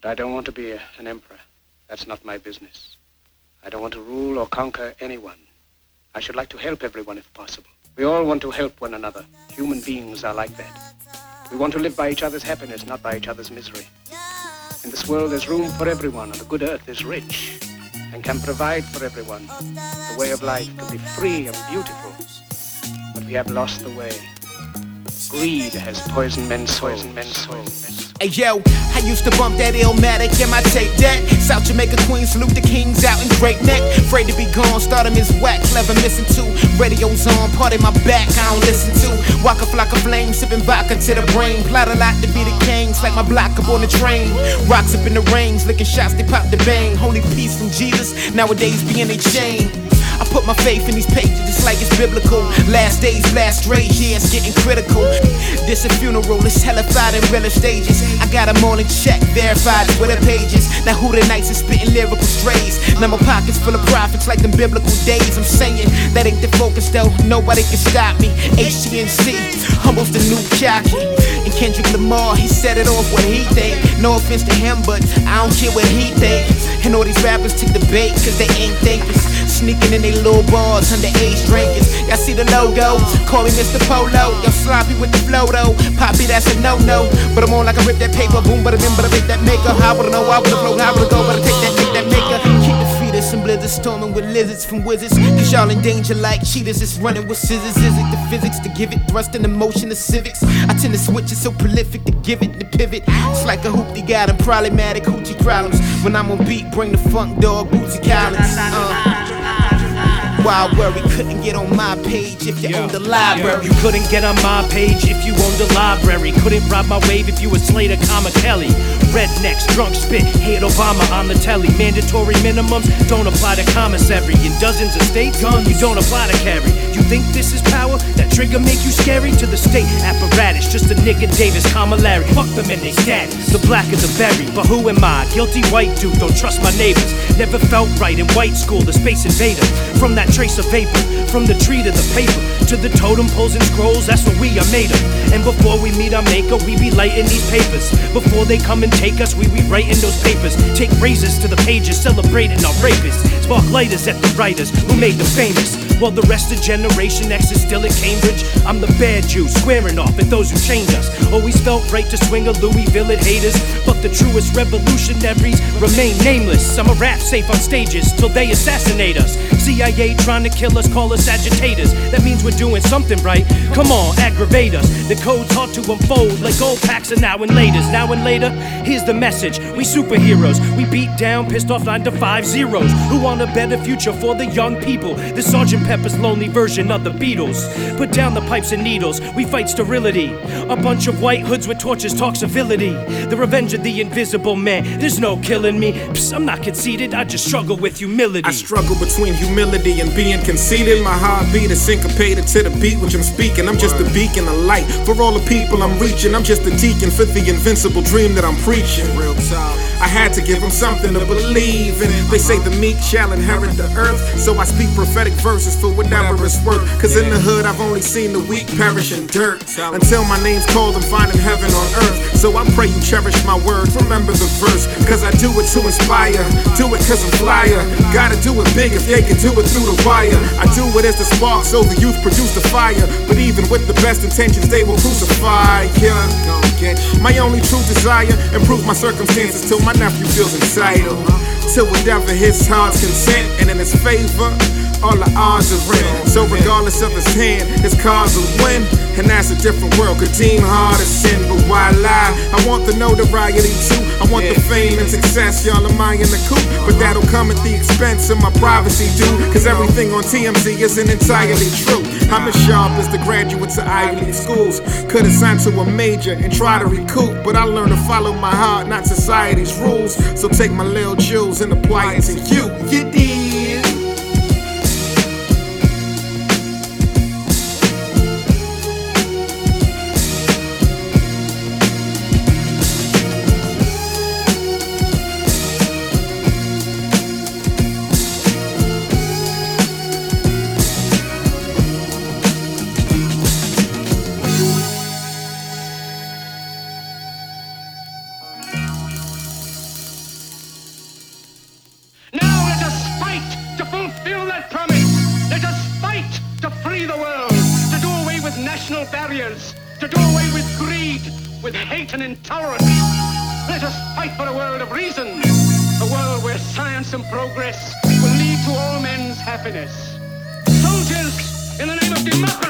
But I don't want to be a, an emperor. That's not my business. I don't want to rule or conquer anyone. I should like to help everyone if possible. We all want to help one another. Human beings are like that. We want to live by each other's happiness, not by each other's misery. In this world, there's room for everyone, and the good earth is rich and can provide for everyone. The way of life can be free and beautiful, but we have lost the way. Greed has poisoned men's souls. Men's souls. Hey yo, I used to bump that Illmatic in my tape deck. South Jamaica Queens salute the kings out in Great Neck. Afraid to be gone, stardom is whack, clever missing too. Radio's on, part of my back, I don't listen to. Walk a flock of flame, sipping vodka to the brain. Plot a lot to be the kings, like my block up on the train. Rocks up in the range, licking shots, they pop the bang. Holy peace from Jesus, nowadays be in a chain. I put my faith in these pages, it's like it's biblical. Last days, last straight, yeah, it's getting critical. This a funeral, it's hellified in realer stages. I got them all in check, verified with the pages. Now who the nights is spitting lyrical strays? Now my pockets full of profits like them biblical days. I'm saying that ain't the focus though, nobody can stop me. HTNC, humbles the new jockey. And Kendrick Lamar, he set it off what he think. No offense to him, but I don't care what he think. And all these rappers take the bait, cause they ain't thinkers. Sneaking in they little bars, underage drinkers. Y'all see the logo? Call me Mr. Polo. Y'all sloppy with the flow though. Poppy, that's a no no. But I'm on like I rip that paper. Boom, but I'm in, but I make that maker. I know? I how would I go? But I take that, take that maker. Keep the fetus and blizzards storming with lizards from wizards. Cause y'all in danger like cheetahs, It's running with scissors. Is it the physics give it? Thrust in the motion of civics. I tend to switch it so prolific to give it the pivot. It's like a hoop they got them problematic hoochie problems. When I'm on beat, bring the funk dog, Bootsy Collins. Uh. Why worry? Couldn't get on my page if you owned the library. You couldn't get on my page if you owned the library. Couldn't ride my wave if you were Slater, comma Kelly. Rednecks, drunk spit, hate Obama on the telly. Mandatory minimums don't apply to commissary. In dozens of states, you don't apply to carry. You think this is power? That trigger make you scary to the state apparatus. Just a nigga Davis, comma Larry. Fuck them and they status. The black is the berry, but who am I? Guilty white dude, don't trust my neighbors. Never felt right in white school, the space invader. From that trace of vapor, from the tree to the paper, to the totem poles and scrolls, that's what we are made of. And before we meet our maker, we be lighting these papers. Before they come and take us, we be writing those papers. Take razors to the pages, celebrating our rapists. Spark lighters at the writers who made them famous. While the rest of Generation X is still at Cambridge, I'm the bad Jew, squaring off at those who change us. Always felt right to swing a Louisville at haters, but the truest revolutionaries remain nameless. I'm a rap safe on stages till they assassinate us. CIA trying to kill us, call us agitators. That means we're doing something right. Come on, aggravate us. The code's hard to unfold like old packs are now and laters. Now and later, here's the message. We superheroes. We beat down, pissed off nine to five zeros. Who want a better future for the young people? The Sergeant Pepper's lonely version of the Beatles. Put down the pipes and needles. We fight sterility. A bunch of white hoods with torches talk civility. The revenge of the invisible man. There's no killing me. Psst, I'm not conceited. I just struggle with humility. I struggle between humility and being conceited. My heartbeat is syncopated to the beat which I'm speaking. I'm just a beacon of light for all the people I'm reaching. I'm just a deacon for the invincible dream that I'm preaching. Real talk. I had to give them something to believe in. They say the meek shall inherit the earth. So I speak prophetic verses for whatever it's worth. Cause in the hood, I've only seen the weak perish in dirt. Until my name's called, I'm finding heaven on earth. So I pray you cherish my words. Remember the verse. Cause I do it to inspire. Do it cause I'm flyer. Gotta do it big if they can do it through the wire. I do it as the spark so the youth produce the fire. But even with the best intentions, they will crucify. Yeah. My only true desire, improve my circumstances till my nephew feels entitled. Till whatever his heart's content and in his favor, all the odds are in. So regardless of his hand, his cause will win. And that's a different world, could deem hard as sin. But why lie? I want the notoriety too. I want the fame and success, y'all am I in the coop. But that'll come at the expense of my privacy, dude. Cause everything on TMZ isn't entirely true. I'm as sharp as the graduates of Ivy League schools. Could assign to a major and try to recoup. But I learned to follow my heart, not society's rules. So take my little jewels and apply it to you. You did. warriors to do away with greed, with hate and intolerance. Let us fight for a world of reason, a world where science and progress will lead to all men's happiness. Soldiers, in the name of democracy,